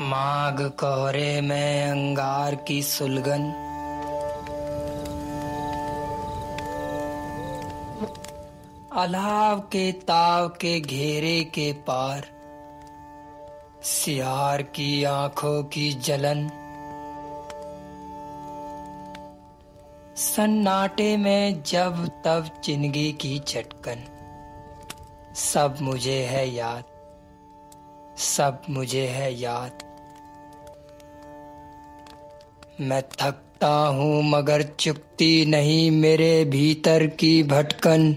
माघ कोहरे में अंगार की सुलगन। अलाव के ताव के घेरे के पार, सियार की आँखों की जलन। सन्नाटे में जब तब ज़िंदगी की चटकन सब मुझे है याद, सब मुझे है याद। मैं थकता हूँ मगर चुकती नहीं मेरे भीतर की भटकन।